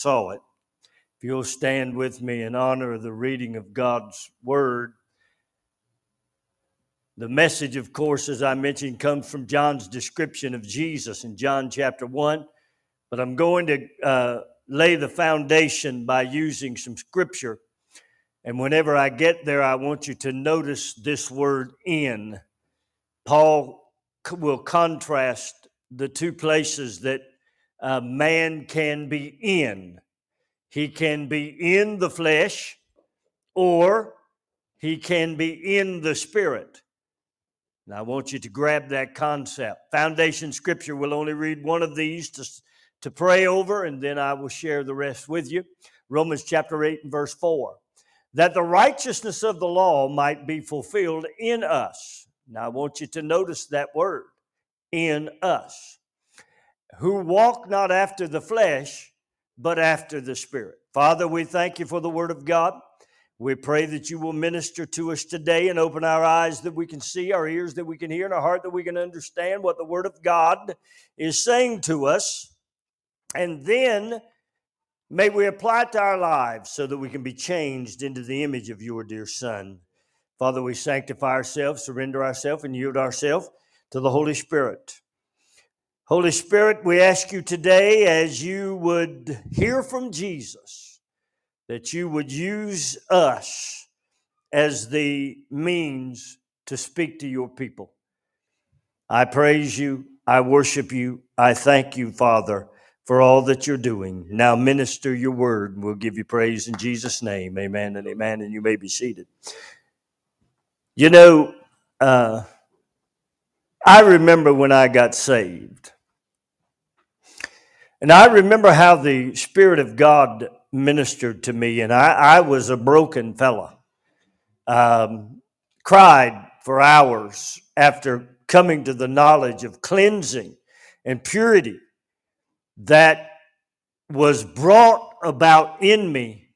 saw it. If you'll stand with me in honor of the reading of God's word. The message, of course, as I mentioned, comes from John's description of Jesus in John chapter 1. But I'm going to uh, lay the foundation by using some scripture. And whenever I get there, I want you to notice this word in. Paul will contrast the two places that a man can be in. He can be in the flesh or he can be in the spirit. And I want you to grab that concept. Foundation scripture, we'll only read one of these to, to pray over, and then I will share the rest with you. Romans chapter 8 and verse 4. That the righteousness of the law might be fulfilled in us. Now I want you to notice that word, in us who walk not after the flesh, but after the Spirit. Father, we thank you for the Word of God. We pray that you will minister to us today and open our eyes that we can see, our ears that we can hear, and our heart that we can understand what the Word of God is saying to us. And then may we apply it to our lives so that we can be changed into the image of your dear Son. Father, we sanctify ourselves, surrender ourselves, and yield ourselves to the Holy Spirit. Holy Spirit, we ask you today as you would hear from Jesus, that you would use us as the means to speak to your people. I praise you. I worship you. I thank you, Father, for all that you're doing. Now minister your word. We'll give you praise in Jesus' name. Amen and amen. And you may be seated. You know, uh, I remember when I got saved. And I remember how the Spirit of God ministered to me, and I, I was a broken fella. Um, cried for hours after coming to the knowledge of cleansing and purity that was brought about in me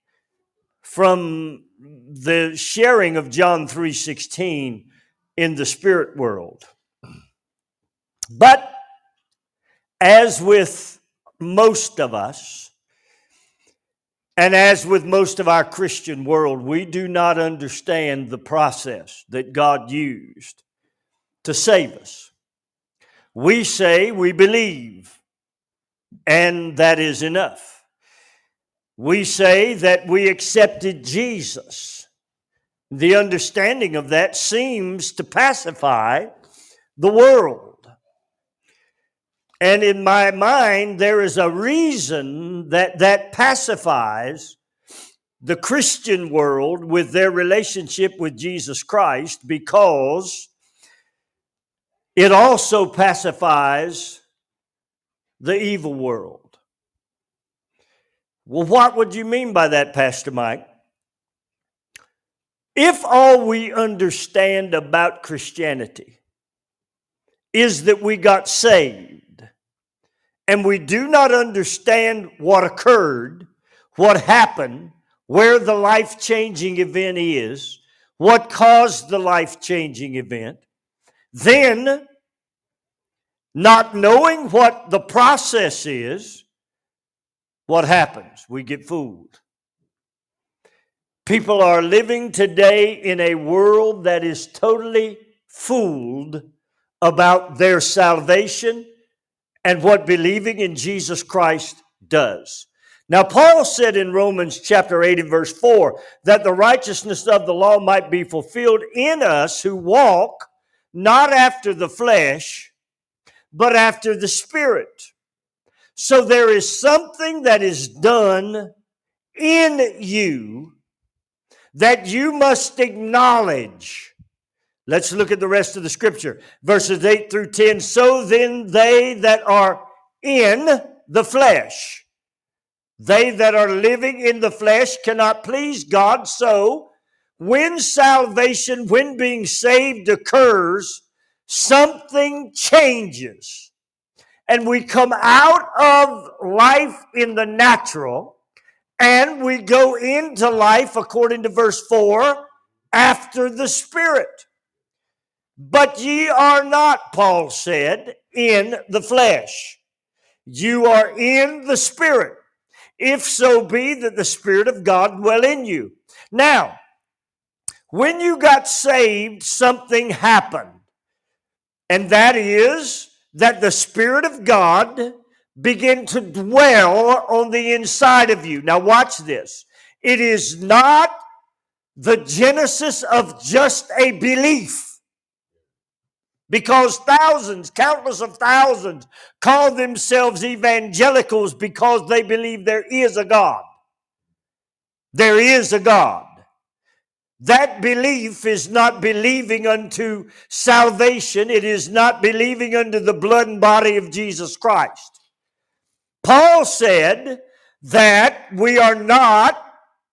from the sharing of John 3:16 in the spirit world. But as with most of us, and as with most of our Christian world, we do not understand the process that God used to save us. We say we believe, and that is enough. We say that we accepted Jesus. The understanding of that seems to pacify the world. And in my mind, there is a reason that that pacifies the Christian world with their relationship with Jesus Christ because it also pacifies the evil world. Well, what would you mean by that, Pastor Mike? If all we understand about Christianity is that we got saved, and we do not understand what occurred, what happened, where the life changing event is, what caused the life changing event, then, not knowing what the process is, what happens? We get fooled. People are living today in a world that is totally fooled about their salvation and what believing in Jesus Christ does. Now, Paul said in Romans chapter 8 and verse 4 that the righteousness of the law might be fulfilled in us who walk not after the flesh, but after the Spirit. So there is something that is done in you that you must acknowledge Let's look at the rest of the scripture. Verses 8 through 10. So then they that are in the flesh, they that are living in the flesh cannot please God. So when salvation, when being saved occurs, something changes. And we come out of life in the natural and we go into life, according to verse 4, after the Spirit. But ye are not, Paul said, in the flesh. You are in the Spirit. if so be that the Spirit of God dwell in you. Now, when you got saved, something happened. And that is that the Spirit of God began to dwell on the inside of you. Now, watch this. It is not the genesis of just a belief. Because thousands, countless of thousands, call themselves evangelicals because they believe there is a God. There is a God. That belief is not believing unto salvation, it is not believing unto the blood and body of Jesus Christ. Paul said that we are not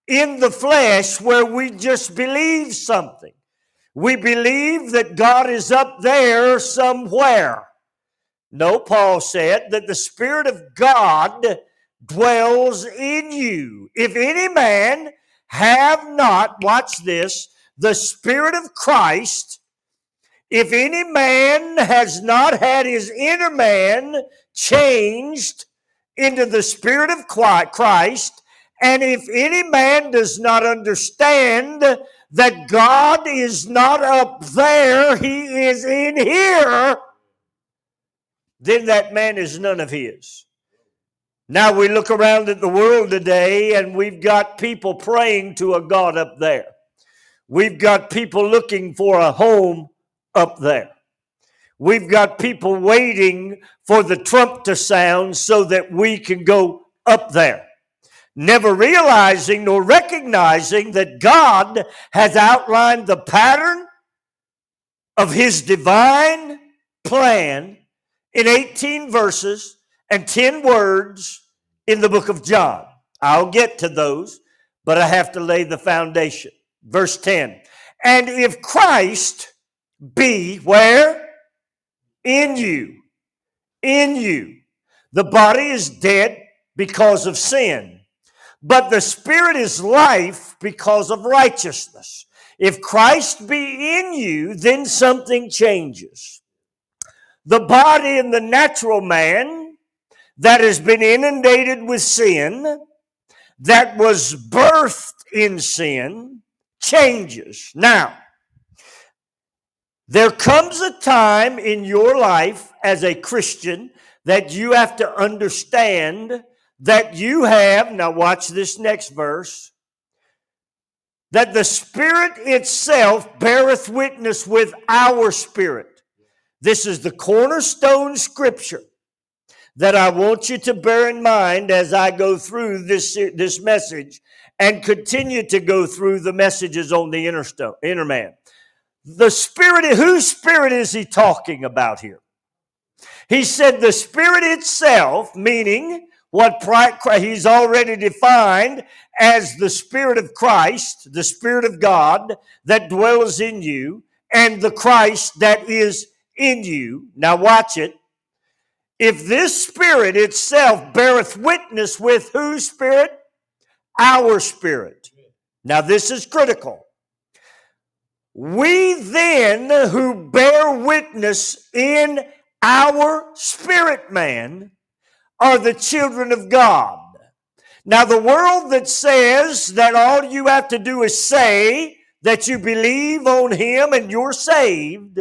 in the flesh where we just believe something. We believe that God is up there somewhere. No, Paul said that the Spirit of God dwells in you. If any man have not, watch this, the Spirit of Christ, if any man has not had his inner man changed into the Spirit of Christ, and if any man does not understand that God is not up there, he is in here, then that man is none of his. Now we look around at the world today and we've got people praying to a God up there. We've got people looking for a home up there. We've got people waiting for the trump to sound so that we can go up there. Never realizing nor recognizing that God has outlined the pattern of his divine plan in 18 verses and 10 words in the book of John. I'll get to those, but I have to lay the foundation. Verse 10. And if Christ be where? In you. In you. The body is dead because of sin, but the spirit is life because of righteousness. If Christ be in you, then something changes. The body and the natural man that has been inundated with sin, that was birthed in sin, changes. Now, there comes a time in your life as a Christian that you have to understand that you have, now watch this next verse, that the Spirit itself beareth witness with our spirit. This is the cornerstone scripture that I want you to bear in mind as I go through this, this message and continue to go through the messages on the inner, stone, inner man. The spirit, whose spirit is he talking about here? He said the spirit itself, meaning what he's already defined as the spirit of Christ, the spirit of God that dwells in you, and the Christ that is in you. Now watch it. If this spirit itself beareth witness with whose spirit? Our spirit. Now, this is critical. We then, who bear witness in our spirit man, are the children of God. Now, the world that says that all you have to do is say that you believe on Him and you're saved,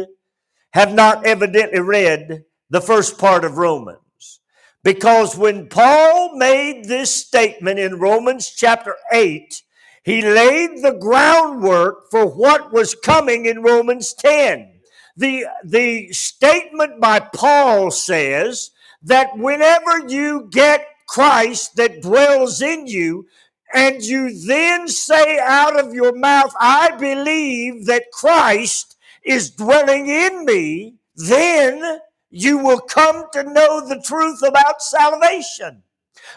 have not evidently read the first part of Romans. Because when Paul made this statement in Romans chapter 8, he laid the groundwork for what was coming in Romans 10. The, the statement by Paul says that whenever you get Christ that dwells in you, and you then say out of your mouth, I believe that Christ is dwelling in me, then you will come to know the truth about salvation.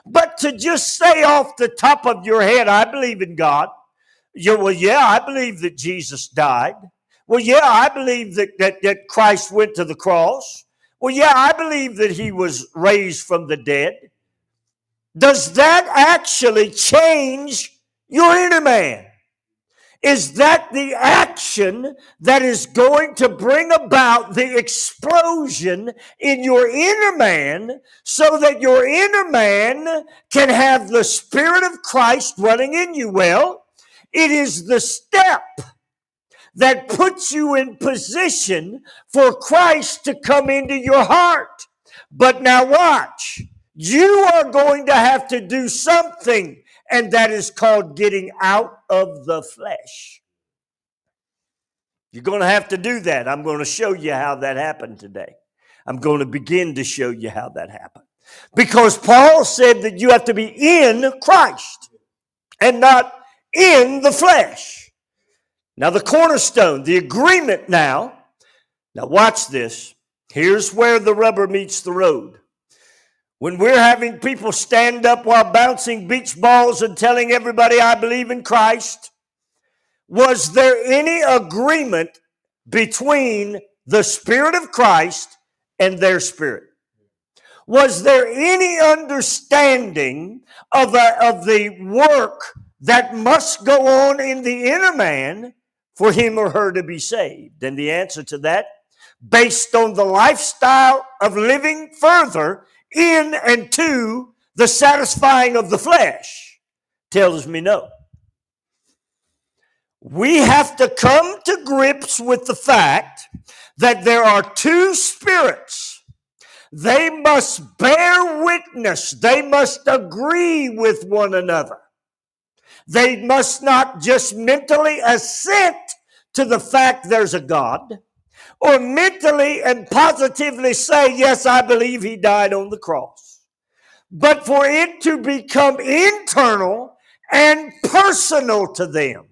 But to just say off the top of your head, I believe in God. You, well, yeah, I believe that Jesus died. Well, yeah, I believe that, that, that Christ went to the cross. Well, yeah, I believe that he was raised from the dead. Does that actually change your inner man? is that the action that is going to bring about the explosion in your inner man so that your inner man can have the Spirit of Christ dwelling in you? Well, it is the step that puts you in position for Christ to come into your heart. But now watch. You are going to have to do something and that is called getting out of the flesh. You're going to have to do that. I'm going to show you how that happened today. I'm going to begin to show you how that happened. Because Paul said that you have to be in Christ and not in the flesh. Now, the cornerstone, the agreement now. Now, watch this. Here's where the rubber meets the road. When we're having people stand up while bouncing beach balls and telling everybody, I believe in Christ, was there any agreement between the Spirit of Christ and their spirit? Was there any understanding of, a, of the work that must go on in the inner man for him or her to be saved? And the answer to that, based on the lifestyle of living further in and to the satisfying of the flesh tells me no. We have to come to grips with the fact that there are two spirits. They must bear witness, they must agree with one another. They must not just mentally assent to the fact there's a God or mentally and positively say, Yes, I believe he died on the cross. But for it to become internal and personal to them.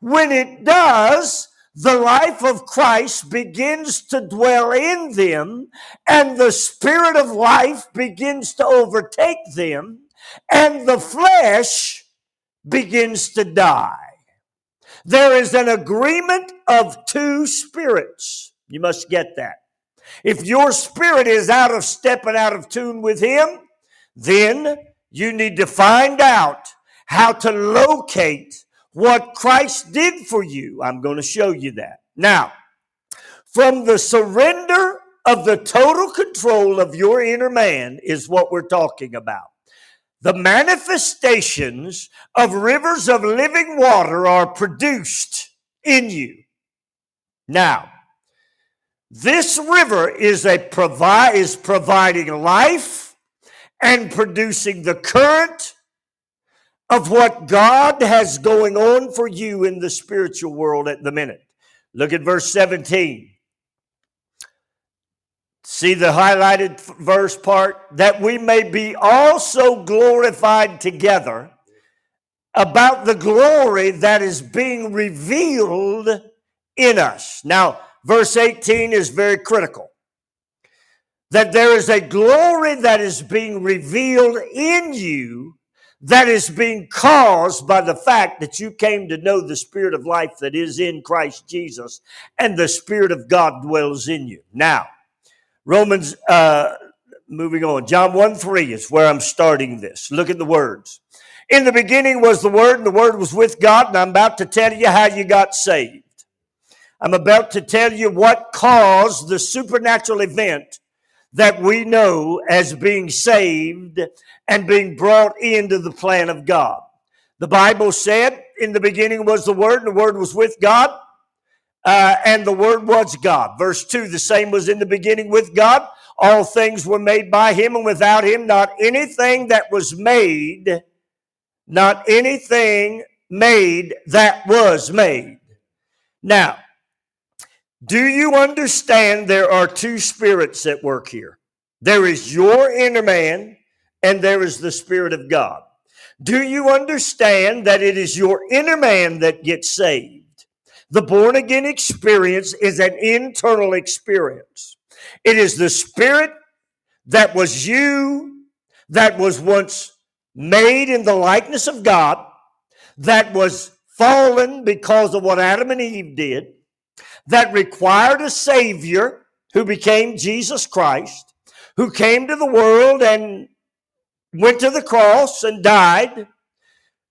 When it does, the life of Christ begins to dwell in them, and the spirit of life begins to overtake them, and the flesh begins to die. There is an agreement of two spirits. You must get that. If your spirit is out of step and out of tune with Him, then you need to find out how to locate what Christ did for you. I'm going to show you that. Now, from the surrender of the total control of your inner man is what we're talking about. The manifestations of rivers of living water are produced in you. Now, this river is a provide is providing life and producing the current of what God has going on for you in the spiritual world at the minute. Look at verse 17. See the highlighted verse part? That we may be also glorified together about the glory that is being revealed in us. Now, verse 18 is very critical. That there is a glory that is being revealed in you that is being caused by the fact that you came to know the Spirit of life that is in Christ Jesus and the Spirit of God dwells in you. Now, Romans, uh, moving on, John 1 3 is where I'm starting this. Look at the words. In the beginning was the Word, and the Word was with God, and I'm about to tell you how you got saved. I'm about to tell you what caused the supernatural event that we know as being saved and being brought into the plan of God. The Bible said, In the beginning was the Word, and the Word was with God, uh, and the Word was God. Verse 2 The same was in the beginning with God. All things were made by Him, and without Him, not anything that was made, not anything made that was made. Now, do you understand there are two spirits at work here? There is your inner man and there is the Spirit of God. Do you understand that it is your inner man that gets saved? The born again experience is an internal experience. It is the Spirit that was you, that was once made in the likeness of God, that was fallen because of what Adam and Eve did that required a Savior who became Jesus Christ, who came to the world and went to the cross and died,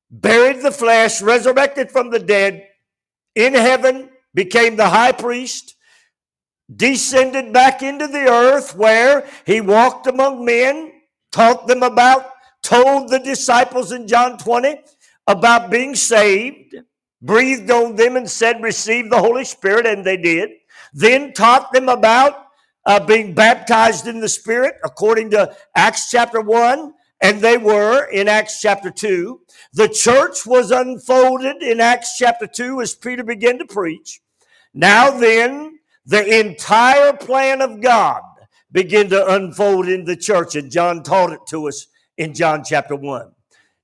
buried the flesh, resurrected from the dead, in heaven, became the high priest, descended back into the earth where he walked among men, taught them about, told the disciples in John 20 about being saved, breathed on them and said, Receive the Holy Spirit, and they did. Then taught them about uh, being baptized in the Spirit according to Acts chapter 1, and they were in Acts chapter 2. The church was unfolded in Acts chapter 2 as Peter began to preach. Now then, the entire plan of God began to unfold in the church, and John taught it to us in John chapter 1.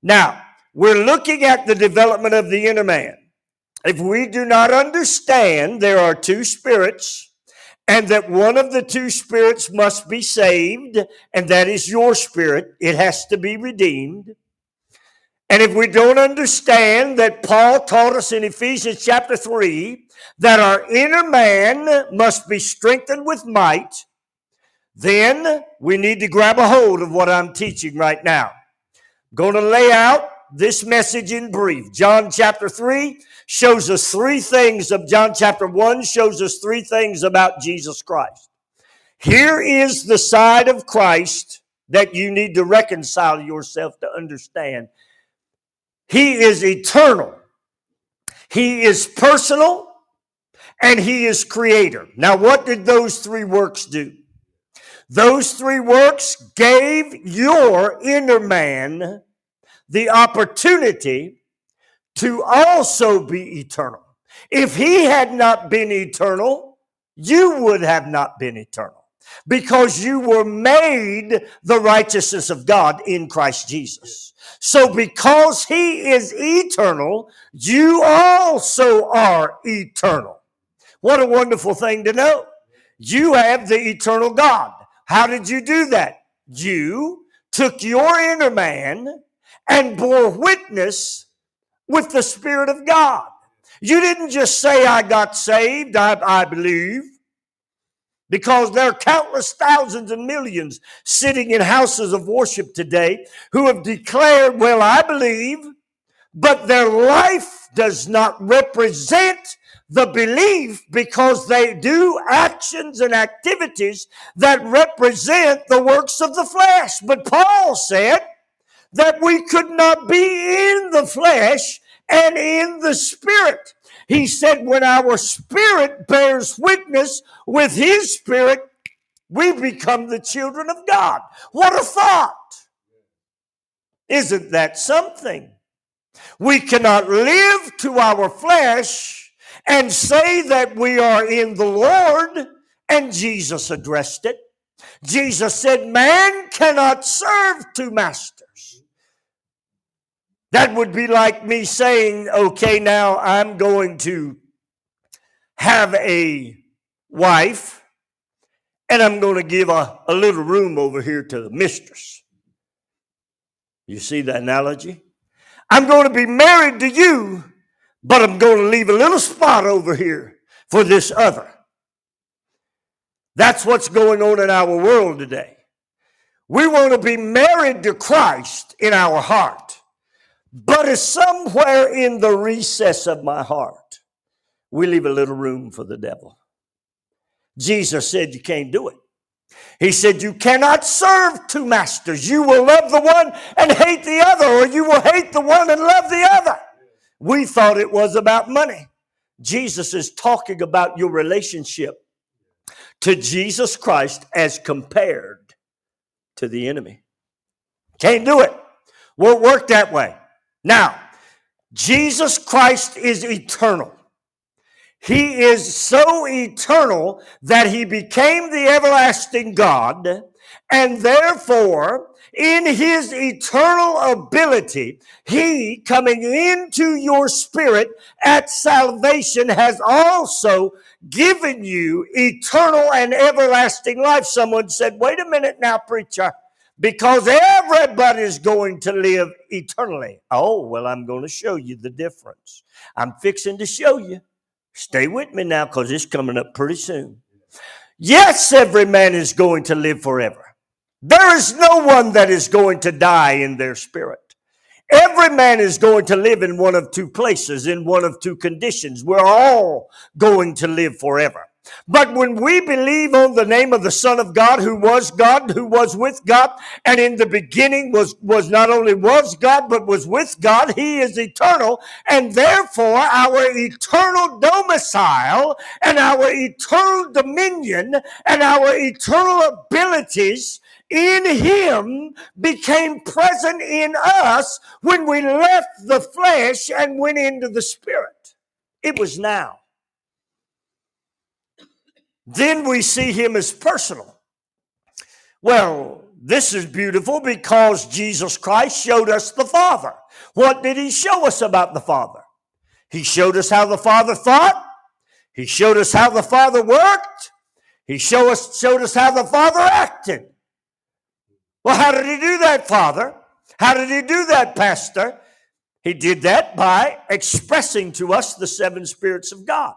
Now, we're looking at the development of the inner man. If we do not understand there are two spirits, and that one of the two spirits must be saved, and that is your spirit. It has to be redeemed. And if we don't understand that Paul taught us in Ephesians chapter 3 that our inner man must be strengthened with might, then we need to grab a hold of what I'm teaching right now. I'm going to lay out this message in brief. John chapter 3 shows us three things of John chapter 1 shows us three things about Jesus Christ. Here is the side of Christ that you need to reconcile yourself to understand. He is eternal. He is personal and he is creator. Now, what did those three works do? Those three works gave your inner man the opportunity to also be eternal. If he had not been eternal, you would have not been eternal because you were made the righteousness of God in Christ Jesus. So because he is eternal, you also are eternal. What a wonderful thing to know. You have the eternal God. How did you do that? You took your inner man and bore witness with the Spirit of God. You didn't just say, I got saved, I, I believe. Because there are countless thousands and millions sitting in houses of worship today who have declared, Well, I believe, but their life does not represent the belief because they do actions and activities that represent the works of the flesh. But Paul said, that we could not be in the flesh and in the spirit. He said, when our spirit bears witness with his spirit, we become the children of God. What a thought! Isn't that something? We cannot live to our flesh and say that we are in the Lord, and Jesus addressed it. Jesus said, Man cannot serve two masters. That would be like me saying, okay, now I'm going to have a wife and I'm going to give a, a little room over here to the mistress. You see the analogy? I'm going to be married to you, but I'm going to leave a little spot over here for this other. That's what's going on in our world today. We want to be married to Christ in our heart. But it's somewhere in the recess of my heart, we leave a little room for the devil. Jesus said, You can't do it. He said, You cannot serve two masters. You will love the one and hate the other, or you will hate the one and love the other. We thought it was about money. Jesus is talking about your relationship to Jesus Christ as compared to the enemy. Can't do it. Won't work that way. Now, Jesus Christ is eternal. He is so eternal that he became the everlasting God, and therefore, in his eternal ability, he coming into your spirit at salvation has also given you eternal and everlasting life. Someone said, Wait a minute now, preacher because everybody's going to live eternally. Oh, well, I'm going to show you the difference. I'm fixing to show you. Stay with me now because it's coming up pretty soon. Yes, every man is going to live forever. There is no one that is going to die in their spirit. Every man is going to live in one of two places, in one of two conditions. We're all going to live forever. But when we believe on the name of the Son of God, who was God, who was with God, and in the beginning was, was not only was God, but was with God, he is eternal, and therefore our eternal domicile and our eternal dominion and our eternal abilities in him became present in us when we left the flesh and went into the spirit. It was now. Then we see him as personal. Well, this is beautiful because Jesus Christ showed us the Father. What did he show us about the Father? He showed us how the Father thought. He showed us how the Father worked. He showed us, showed us how the Father acted. Well, how did he do that, Father? How did he do that, Pastor? He did that by expressing to us the seven spirits of God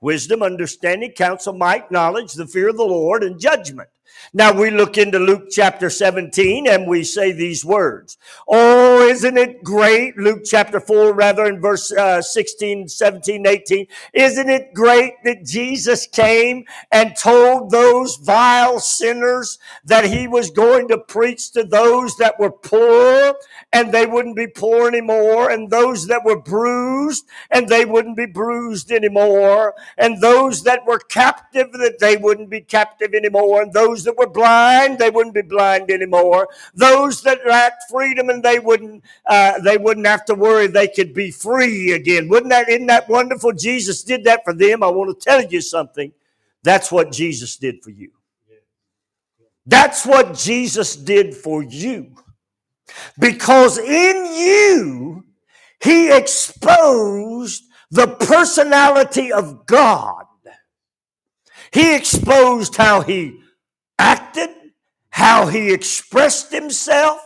wisdom, understanding, counsel, might, knowledge, the fear of the Lord, and judgment. Now we look into Luke chapter 17 and we say these words. Oh, isn't it great? Luke chapter 4, rather, in verse uh, 16, 17, 18. Isn't it great that Jesus came and told those vile sinners that he was going to preach to those that were poor and they wouldn't be poor anymore, and those that were bruised and they wouldn't be bruised anymore, and those that were captive that they wouldn't be captive anymore, and those that were blind, they wouldn't be blind anymore. Those that lacked freedom and they wouldn't, uh, they wouldn't have to worry they could be free again. Wouldn't that, isn't that wonderful? Jesus did that for them. I want to tell you something. That's what Jesus did for you. That's what Jesus did for you. Because in you, he exposed the personality of God. He exposed how he acted, how he expressed himself.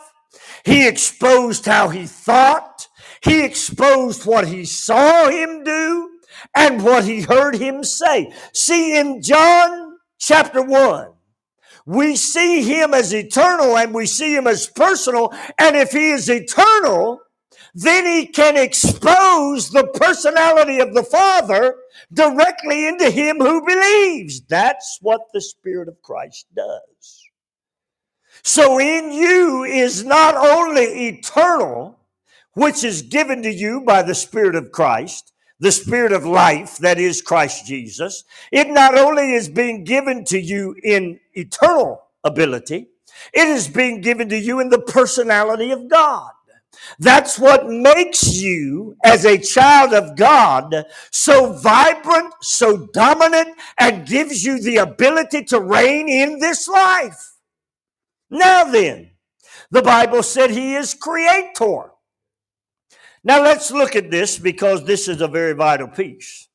He exposed how he thought. He exposed what he saw him do and what he heard him say. See, in John chapter 1, we see him as eternal and we see him as personal. And if he is eternal, then he can expose the personality of the Father directly into him who believes. That's what the Spirit of Christ does. So in you is not only eternal, which is given to you by the Spirit of Christ, the Spirit of life that is Christ Jesus. It not only is being given to you in eternal ability, it is being given to you in the personality of God. That's what makes you, as a child of God, so vibrant, so dominant, and gives you the ability to reign in this life. Now then, the Bible said He is creator. Now let's look at this because this is a very vital piece.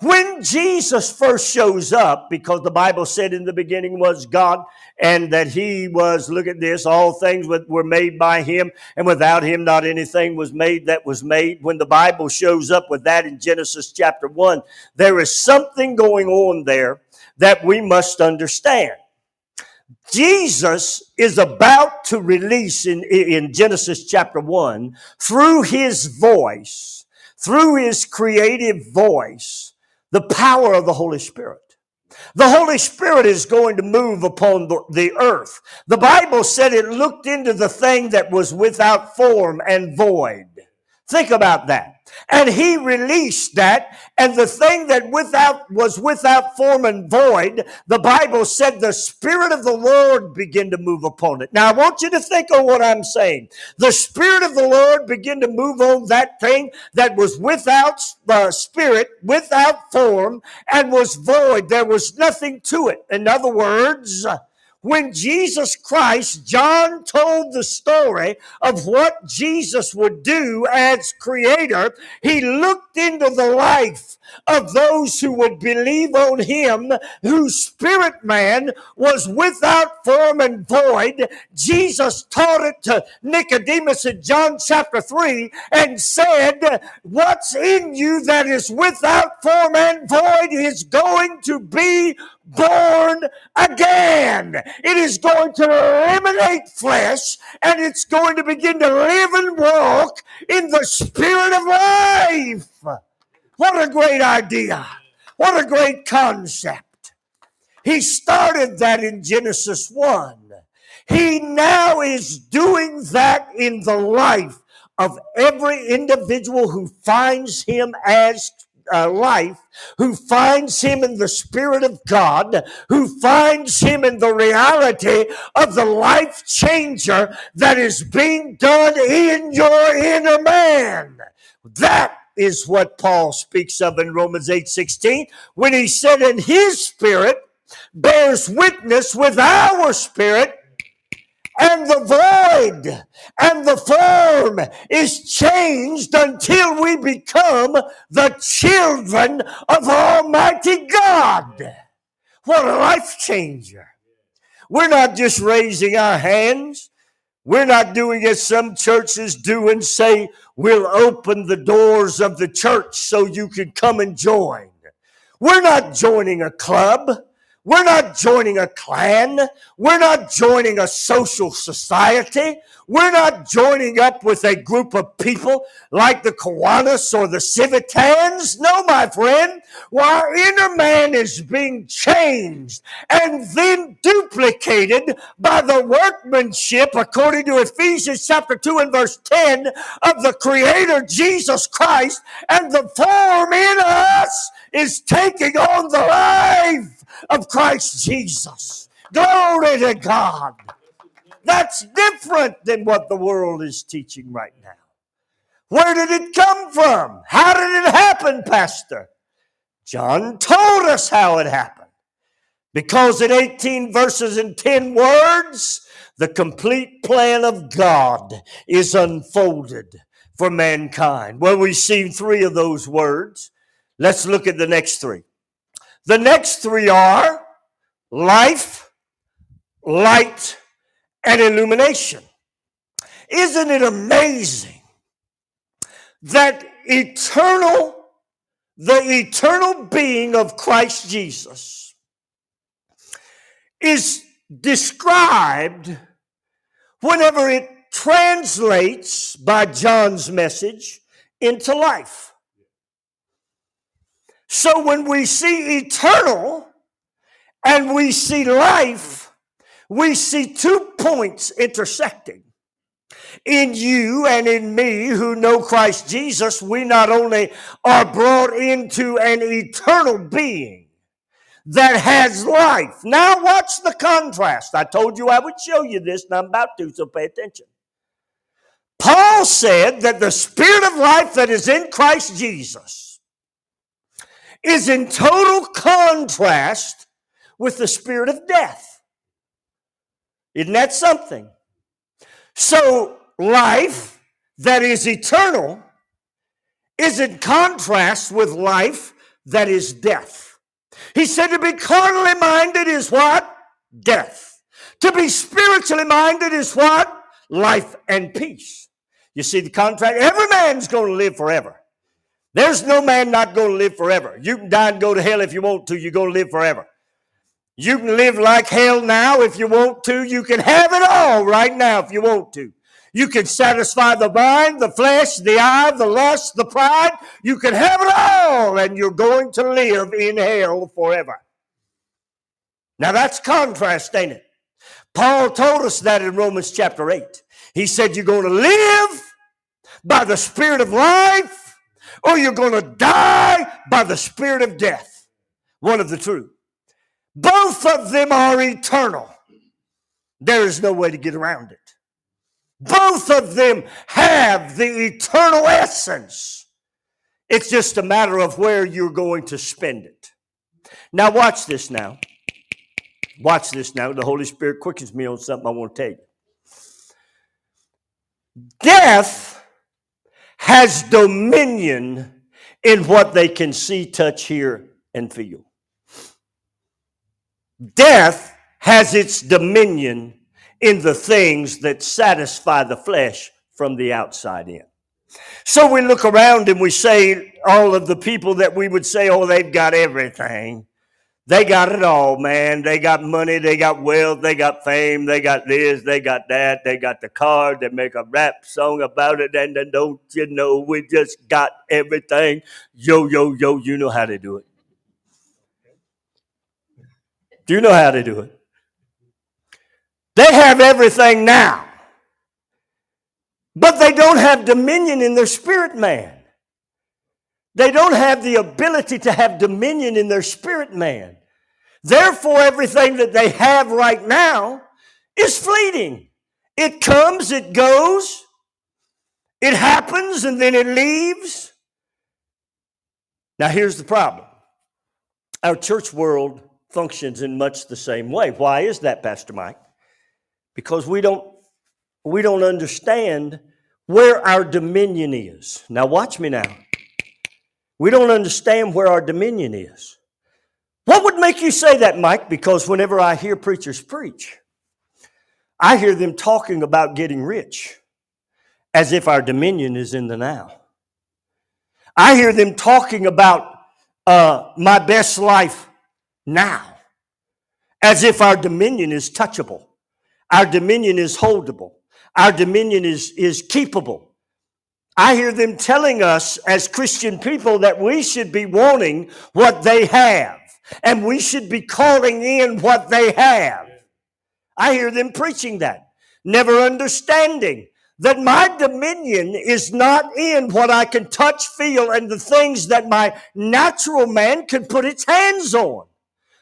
When Jesus first shows up, because the Bible said in the beginning was God, and that he was, look at this, all things were made by him, and without him not anything was made that was made. When the Bible shows up with that in Genesis chapter 1, there is something going on there that we must understand. Jesus is about to release in, in Genesis chapter 1 through his voice, through his creative voice the power of the Holy Spirit. The Holy Spirit is going to move upon the, earth. The Bible said it looked into the thing that was without form and void. Think about that. And he released that, and the thing that without was without form and void, the Bible said the Spirit of the Lord began to move upon it. Now I want you to think of what I'm saying. The Spirit of the Lord began to move on that thing that was without uh, spirit, without form, and was void. There was nothing to it. In other words, when Jesus Christ, John told the story of what Jesus would do as creator, he looked into the life of those who would believe on him, whose spirit man was without form and void. Jesus taught it to Nicodemus in John chapter 3 and said, What's in you that is without form and void is going to be born again. It is going to eliminate flesh and it's going to begin to live and walk in the spirit of life. What a great idea! What a great concept. He started that in Genesis 1. He now is doing that in the life of every individual who finds him as uh, life, who finds him in the Spirit of God, who finds him in the reality of the life changer that is being done in your inner man. That is what Paul speaks of in Romans 8 16 when he said, In his spirit bears witness with our spirit and the void and the form is changed until we become the children of Almighty God. What a life changer. We're not just raising our hands. We're not doing as some churches do and say, we'll open the doors of the church so you can come and join. We're not joining a club. We're not joining a clan. We're not joining a social society. We're not joining up with a group of people like the Kiwanis or the Civitans. No, my friend. Our inner man is being changed and then duplicated by the workmanship, according to Ephesians chapter 2 and verse 10, of the Creator Jesus Christ. And the form in us is taking on the life of Christ Jesus. Glory to God. That's different than what the world is teaching right now. Where did it come from? How did it happen, Pastor? John told us how it happened. Because in 18 verses and 10 words, the complete plan of God is unfolded for mankind. Well, we see three of those words. Let's look at the next three. The next three are life, light, and illumination. Isn't it amazing that eternal, the eternal being of Christ Jesus is described whenever it translates by John's message into life? So when we see eternal and we see life, we see two points intersecting. In you and in me who know Christ Jesus, we not only are brought into an eternal being that has life. Now, watch the contrast. I told you I would show you this, and I'm about to, so pay attention. Paul said that the spirit of life that is in Christ Jesus is in total contrast with the spirit of death. Isn't that something? So, life that is eternal is in contrast with life that is death. He said to be carnally minded is what? Death. To be spiritually minded is what? Life and peace. You see the contrast? Every man's going to live forever. There's no man not going to live forever. You can die and go to hell if you want to. You're going to live forever. You can live like hell now if you want to. You can have it all right now if you want to. You can satisfy the mind, the flesh, the eye, the lust, the pride. You can have it all, and you're going to live in hell forever. Now that's contrast, ain't it? Paul told us that in Romans chapter 8. He said, You're going to live by the Spirit of life or you're going to die by the spirit of death. One of the two. Both of them are eternal. There is no way to get around it. Both of them have the eternal essence. It's just a matter of where you're going to spend it. Now, watch this now. Watch this now. The Holy Spirit quickens me on something I want to tell you. Death has dominion in what they can see, touch, hear, and feel. Death has its dominion in the things that satisfy the flesh from the outside in. So we look around and we say, all of the people that we would say, oh, they've got everything. They got it all, man. They got money, they got wealth, they got fame, they got this, they got that, they got the car, they make a rap song about it, and then don't you know, we just got everything. Yo, yo, yo, you know how to do it. Do you know how to do it? They have everything now, but they don't have dominion in their spirit man. They don't have the ability to have dominion in their spirit man. Therefore, everything that they have right now is fleeting. It comes, it goes, it happens, and then it leaves. Now, here's the problem our church world functions in much the same way. Why is that, Pastor Mike? Because we don't, we don't understand where our dominion is. Now, watch me now. We don't understand where our dominion is. What would make you say that, Mike? Because whenever I hear preachers preach, I hear them talking about getting rich as if our dominion is in the now. I hear them talking about uh, my best life now as if our dominion is touchable, our dominion is holdable, our dominion is, is keepable. I hear them telling us as Christian people that we should be wanting what they have and we should be calling in what they have. I hear them preaching that, never understanding that my dominion is not in what I can touch, feel, and the things that my natural man can put its hands on.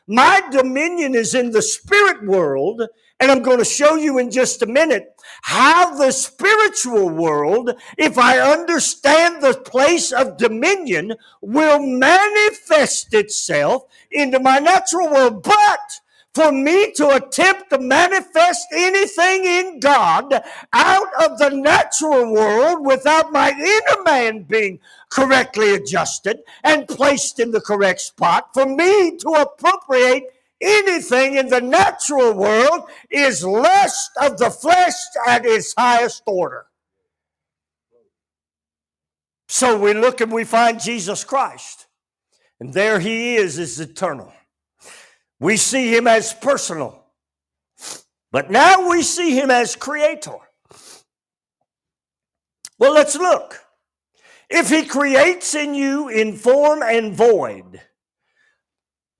My dominion is in the spirit world, and I'm going to show you in just a minute how the spiritual world, if I understand the place of dominion, will manifest itself into my natural world. But for me to attempt to manifest anything in God out of the natural world without my inner man being correctly adjusted and placed in the correct spot, for me to appropriate anything in the natural world is lust of the flesh at its highest order. So we look and we find Jesus Christ, and there he is, is eternal. We see him as personal. But now we see him as creator. Well, let's look. If he creates in you in form and void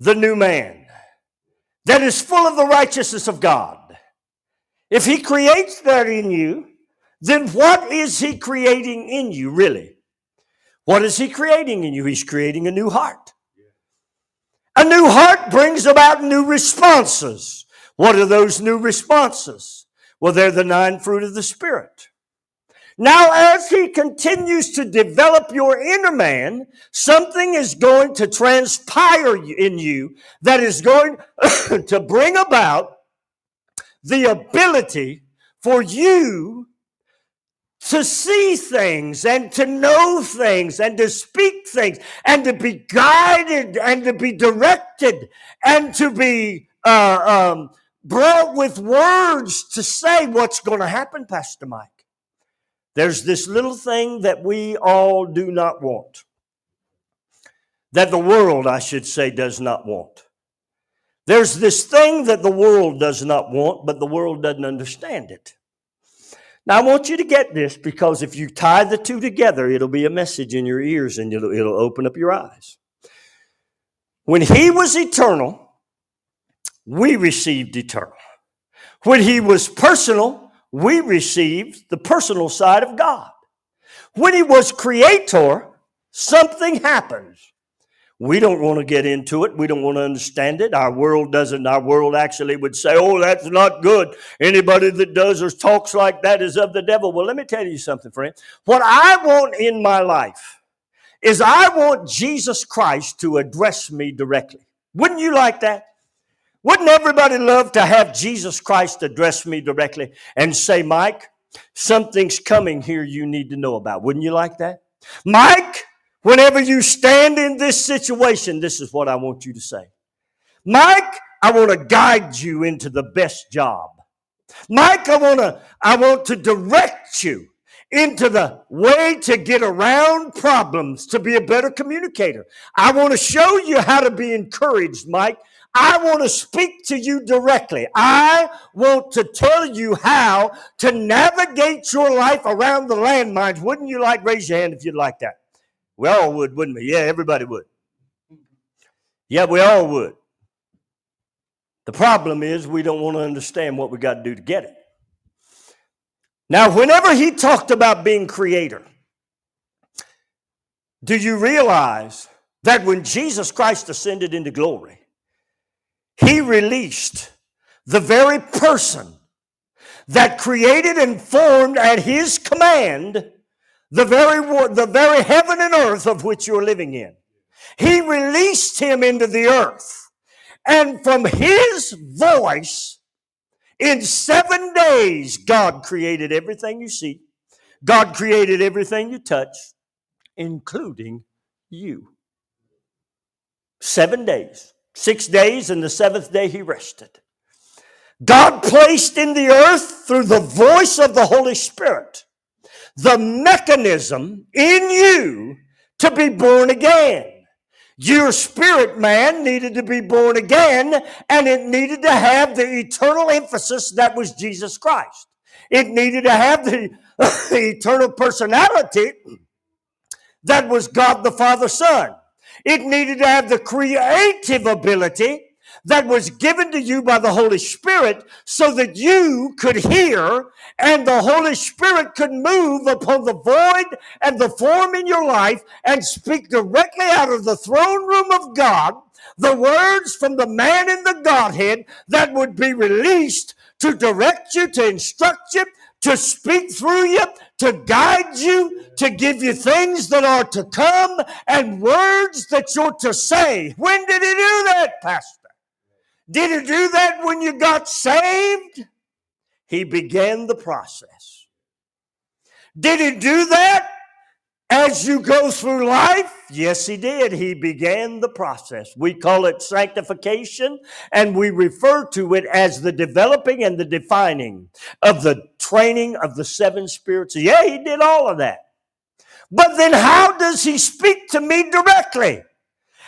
the new man that is full of the righteousness of God, if he creates that in you, then what is he creating in you, really? What is he creating in you? He's creating a new heart. A new heart brings about new responses. What are those new responses? Well, they're the nine fruit of the Spirit. Now, as he continues to develop your inner man, something is going to transpire in you that is going to bring about the ability for you to see things and to know things and to speak things and to be guided and to be directed and to be uh, um, brought with words to say what's going to happen, Pastor Mike. There's this little thing that we all do not want, that the world, I should say, does not want. There's this thing that the world does not want, but the world doesn't understand it. Now, I want you to get this because if you tie the two together, it'll be a message in your ears and it'll, it'll open up your eyes. When he was eternal, we received eternal. When he was personal, we received the personal side of God. When he was creator, something happens. We don't want to get into it. We don't want to understand it. Our world doesn't. Our world actually would say, oh, that's not good. Anybody that does or talks like that is of the devil. Well, let me tell you something, friend. What I want in my life is I want Jesus Christ to address me directly. Wouldn't you like that? Wouldn't everybody love to have Jesus Christ address me directly and say, Mike, something's coming here you need to know about? Wouldn't you like that? Mike, Whenever you stand in this situation, this is what I want you to say. Mike, I want to guide you into the best job. Mike, I want to, I want to direct you into the way to get around problems, to be a better communicator. I want to show you how to be encouraged, Mike. I want to speak to you directly. I want to tell you how to navigate your life around the landmines. Wouldn't you like raise your hand if you'd like that? We all would, wouldn't we? Yeah, everybody would. Yeah, we all would. The problem is we don't want to understand what we got to do to get it. Now, whenever he talked about being creator, do you realize that when Jesus Christ ascended into glory, he released the very person that created and formed at his command the very, the very heaven and earth of which you're living in. He released him into the earth. And from his voice, in seven days, God created everything you see. God created everything you touch, including you. Seven days. Six days, and the seventh day he rested. God placed in the earth through the voice of the Holy Spirit the mechanism in you to be born again. Your spirit man needed to be born again, and it needed to have the eternal emphasis that was Jesus Christ. It needed to have the, the eternal personality that was God the Father Son. It needed to have the creative ability that was given to you by the Holy Spirit so that you could hear and the Holy Spirit could move upon the void and the form in your life and speak directly out of the throne room of God the words from the man in the Godhead that would be released to direct you, to instruct you, to speak through you, to guide you, to give you things that are to come and words that you're to say. When did he do that, Pastor? Did he do that when you got saved? He began the process. Did he do that as you go through life? Yes, he did. He began the process. We call it sanctification, and we refer to it as the developing and the defining of the training of the seven spirits. Yeah, he did all of that. But then, how does he speak to me directly?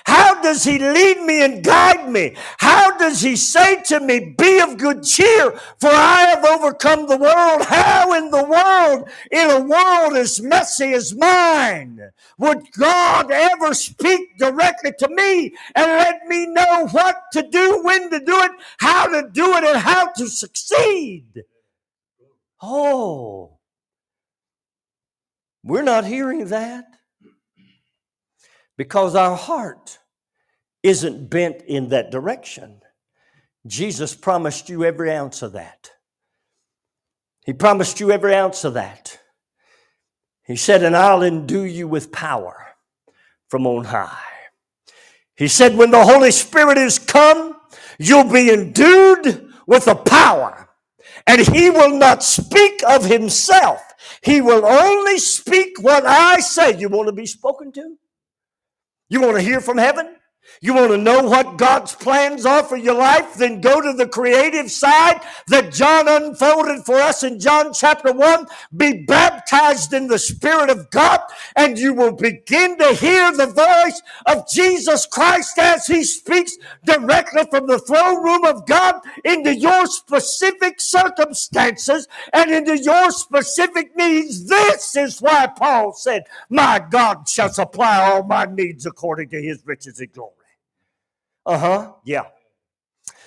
How does he lead me and guide me? How does he say to me, Be of good cheer, for I have overcome the world? How in the world, in a world as messy as mine, would God ever speak directly to me and let me know what to do, when to do it, how to do it, and how to succeed? Oh, we're not hearing that because our heart isn't bent in that direction. Jesus promised you every ounce of that. He promised you every ounce of that. He said, And I'll endue you with power from on high. He said, When the Holy Spirit is come, you'll be endued with a power, and He will not speak of Himself. He will only speak what I say. You want to be spoken to? You want to hear from heaven? You want to know what God's plans are for your life? Then go to the creative side that John unfolded for us in John chapter 1. Be baptized in the Spirit of God, and you will begin to hear the voice of Jesus Christ as He speaks directly from the throne room of God into your specific circumstances and into your specific needs. This is why Paul said, My God shall supply all my needs according to His riches and glory. Uh huh. Yeah.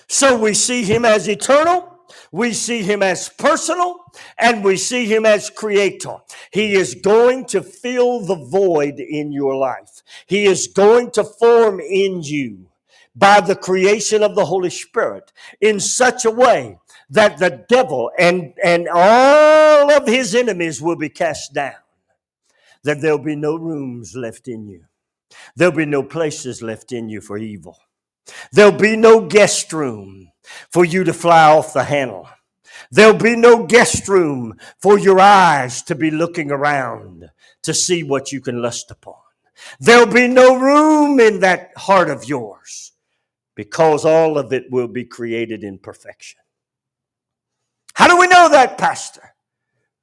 So we see him as eternal, we see him as personal, and we see him as creator. He is going to fill the void in your life, he is going to form in you by the creation of the Holy Spirit in such a way that the devil and, and all of his enemies will be cast down, that there'll be no rooms left in you, there'll be no places left in you for evil. There'll be no guest room for you to fly off the handle. There'll be no guest room for your eyes to be looking around to see what you can lust upon. There'll be no room in that heart of yours because all of it will be created in perfection. How do we know that, Pastor?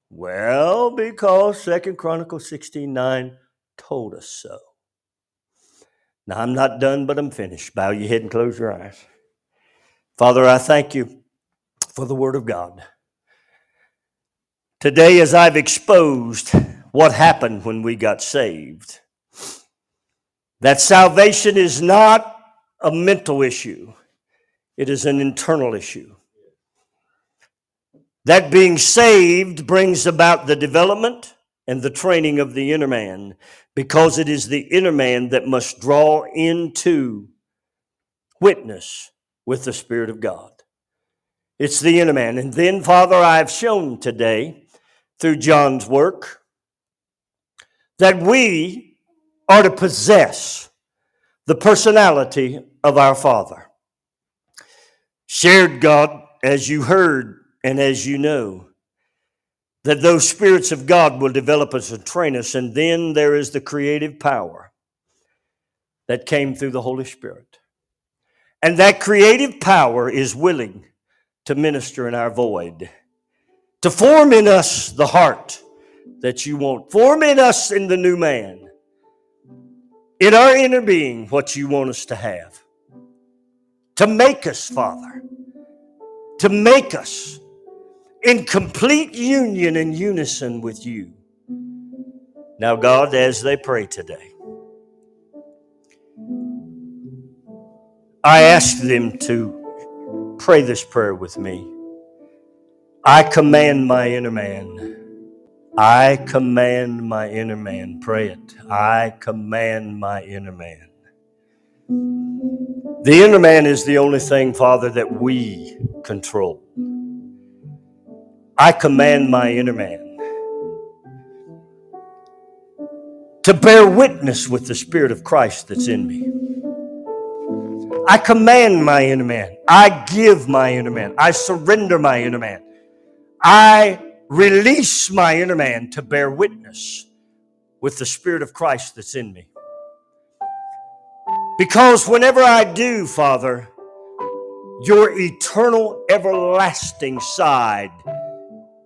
Well, because Second Chronicles 16 9 told us so. Now, I'm not done, but I'm finished. Bow your head and close your eyes. Father, I thank you for the Word of God. Today, as I've exposed what happened when we got saved, that salvation is not a mental issue, it is an internal issue. That being saved brings about the development and the training of the inner man because it is the inner man that must draw into witness with the Spirit of God. It's the inner man. And then, Father, I've shown today through John's work that we are to possess the personality of our Father. Shared God, as you heard and as you know, that those spirits of God will develop us and train us. And then there is the creative power that came through the Holy Spirit. And that creative power is willing to minister in our void to form in us the heart that you want. Form in us in the new man, in our inner being, what you want us to have. To make us, Father, to make us in complete union and unison with you. Now, God, as they pray today, I ask them to pray this prayer with me. I command my inner man. I command my inner man. Pray it. I command my inner man. The inner man is the only thing, Father, that we control. I command my inner man to bear witness with the Spirit of Christ that's in me. I command my inner man. I give my inner man. I surrender my inner man. I release my inner man to bear witness with the Spirit of Christ that's in me. Because whenever I do, Father, your eternal, everlasting side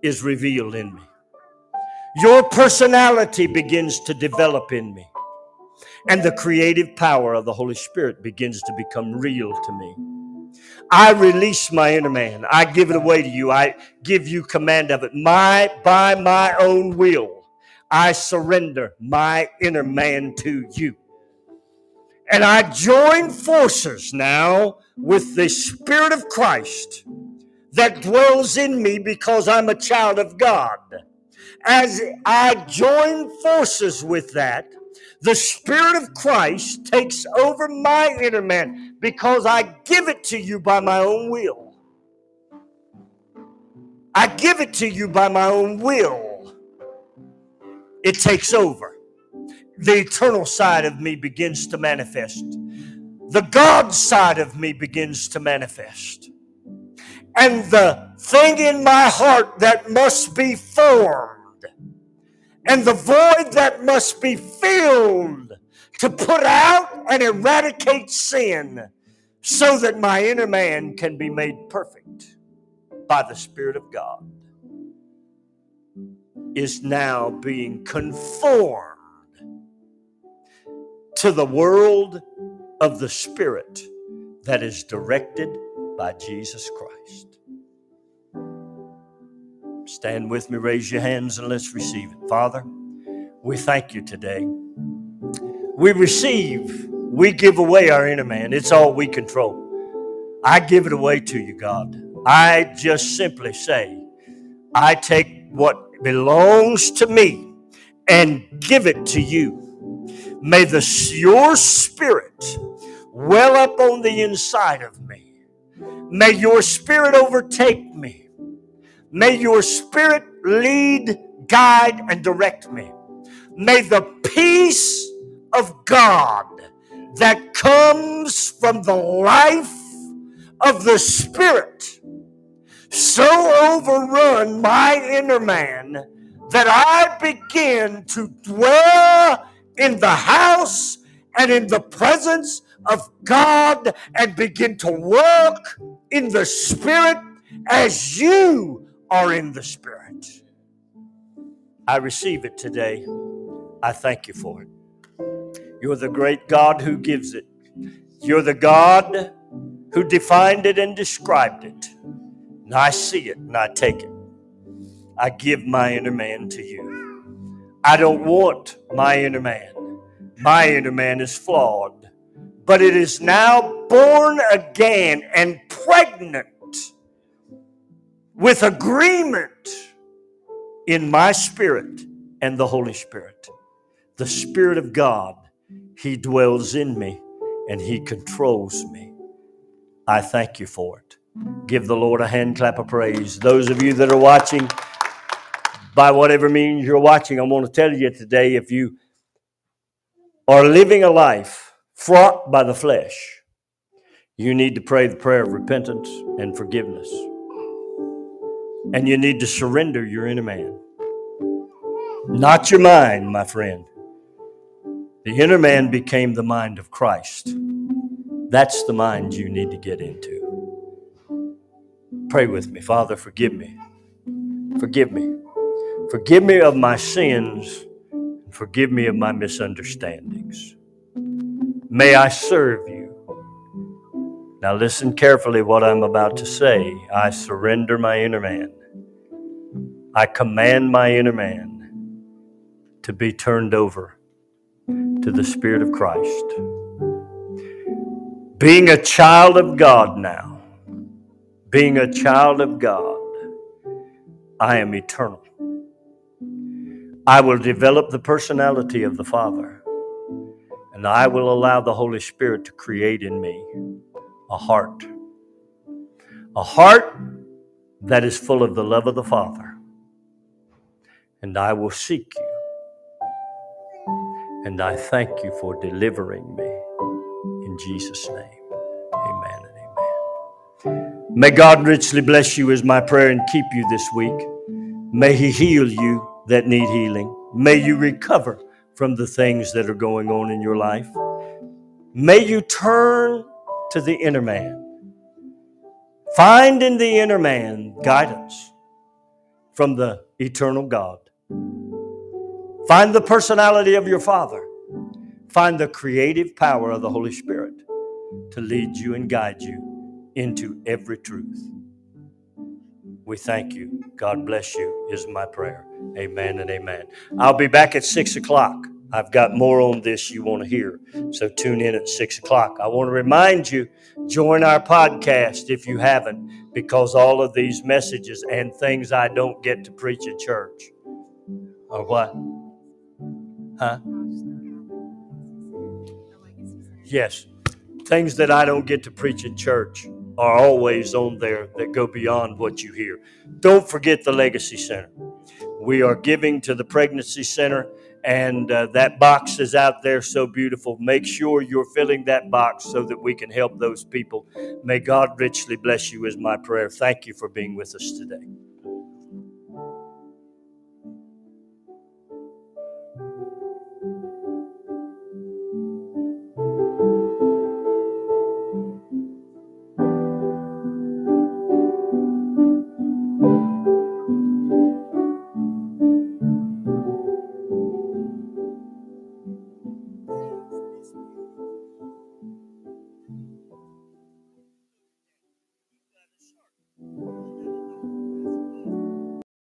is revealed in me. Your personality begins to develop in me. And the creative power of the Holy Spirit begins to become real to me. I release my inner man. I give it away to you. I give you command of it. My by my own will, I surrender my inner man to you. And I join forces now with the Spirit of Christ that dwells in me because I'm a child of God. As I join forces with that, the Spirit of Christ takes over my inner man because I give it to you by my own will. I give it to you by my own will. It takes over. The eternal side of me begins to manifest. The God side of me begins to manifest. And the thing in my heart that must be formed and the void that must be filled to put out and eradicate sin so that my inner man can be made perfect by the Spirit of God is now being conformed to the world of the Spirit that is directed by Jesus Christ. Stand with me, raise your hands, and let's receive it. Father, we thank you today. We receive, we give away our inner man. It's all we control. I give it away to you, God. I just simply say, I take what belongs to me and give it to you. May the your spirit well up on the inside of me. May your spirit overtake me. May your spirit lead, guide, and direct me. May the peace of God that comes from the life of the Spirit so overrun my inner man that I begin to dwell in the house and in the presence of God and begin to walk in the Spirit as you are in the Spirit. I receive it today. I thank you for it. You're the great God who gives it. You're the God who defined it and described it. And I see it and I take it. I give my inner man to you. I don't want my inner man. My inner man is flawed, but it is now born again and pregnant with agreement in my spirit and the Holy Spirit. The Spirit of God, He dwells in me and He controls me. I thank you for it. Give the Lord a hand clap of praise. Those of you that are watching, by whatever means you're watching, I want to tell you today if you are living a life fraught by the flesh, you need to pray the prayer of repentance and forgiveness. And you need to surrender your inner man. Not your mind, my friend. The inner man became the mind of Christ. That's the mind you need to get into. Pray with me. Father, forgive me. Forgive me. Forgive me of my sins. Forgive me of my misunderstandings. May I serve you. Now, listen carefully what I'm about to say. I surrender my inner man. I command my inner man to be turned over to the Spirit of Christ. Being a child of God now, being a child of God, I am eternal. I will develop the personality of the Father, and I will allow the Holy Spirit to create in me a heart. A heart that is full of the love of the Father. And I will seek you and I thank you for delivering me. In Jesus' name, amen and amen. May God richly bless you, is my prayer, and keep you this week. May He heal you that need healing. May you recover from the things that are going on in your life. May you turn to the inner man. Find in the inner man guidance from the eternal God. Find the personality of your Father. Find the creative power of the Holy Spirit to lead you and guide you into every truth. We thank you. God bless you, is my prayer. Amen and amen. I'll be back at 6 o'clock. I've got more on this you want to hear. So tune in at 6 o'clock. I want to remind you join our podcast if you haven't, because all of these messages and things I don't get to preach at church are what? Huh? Yes. Things that I don't get to preach in church are always on there that go beyond what you hear. Don't forget the Legacy Center. We are giving to the Pregnancy Center, and uh, that box is out there so beautiful. Make sure you're filling that box so that we can help those people. May God richly bless you, is my prayer. Thank you for being with us today.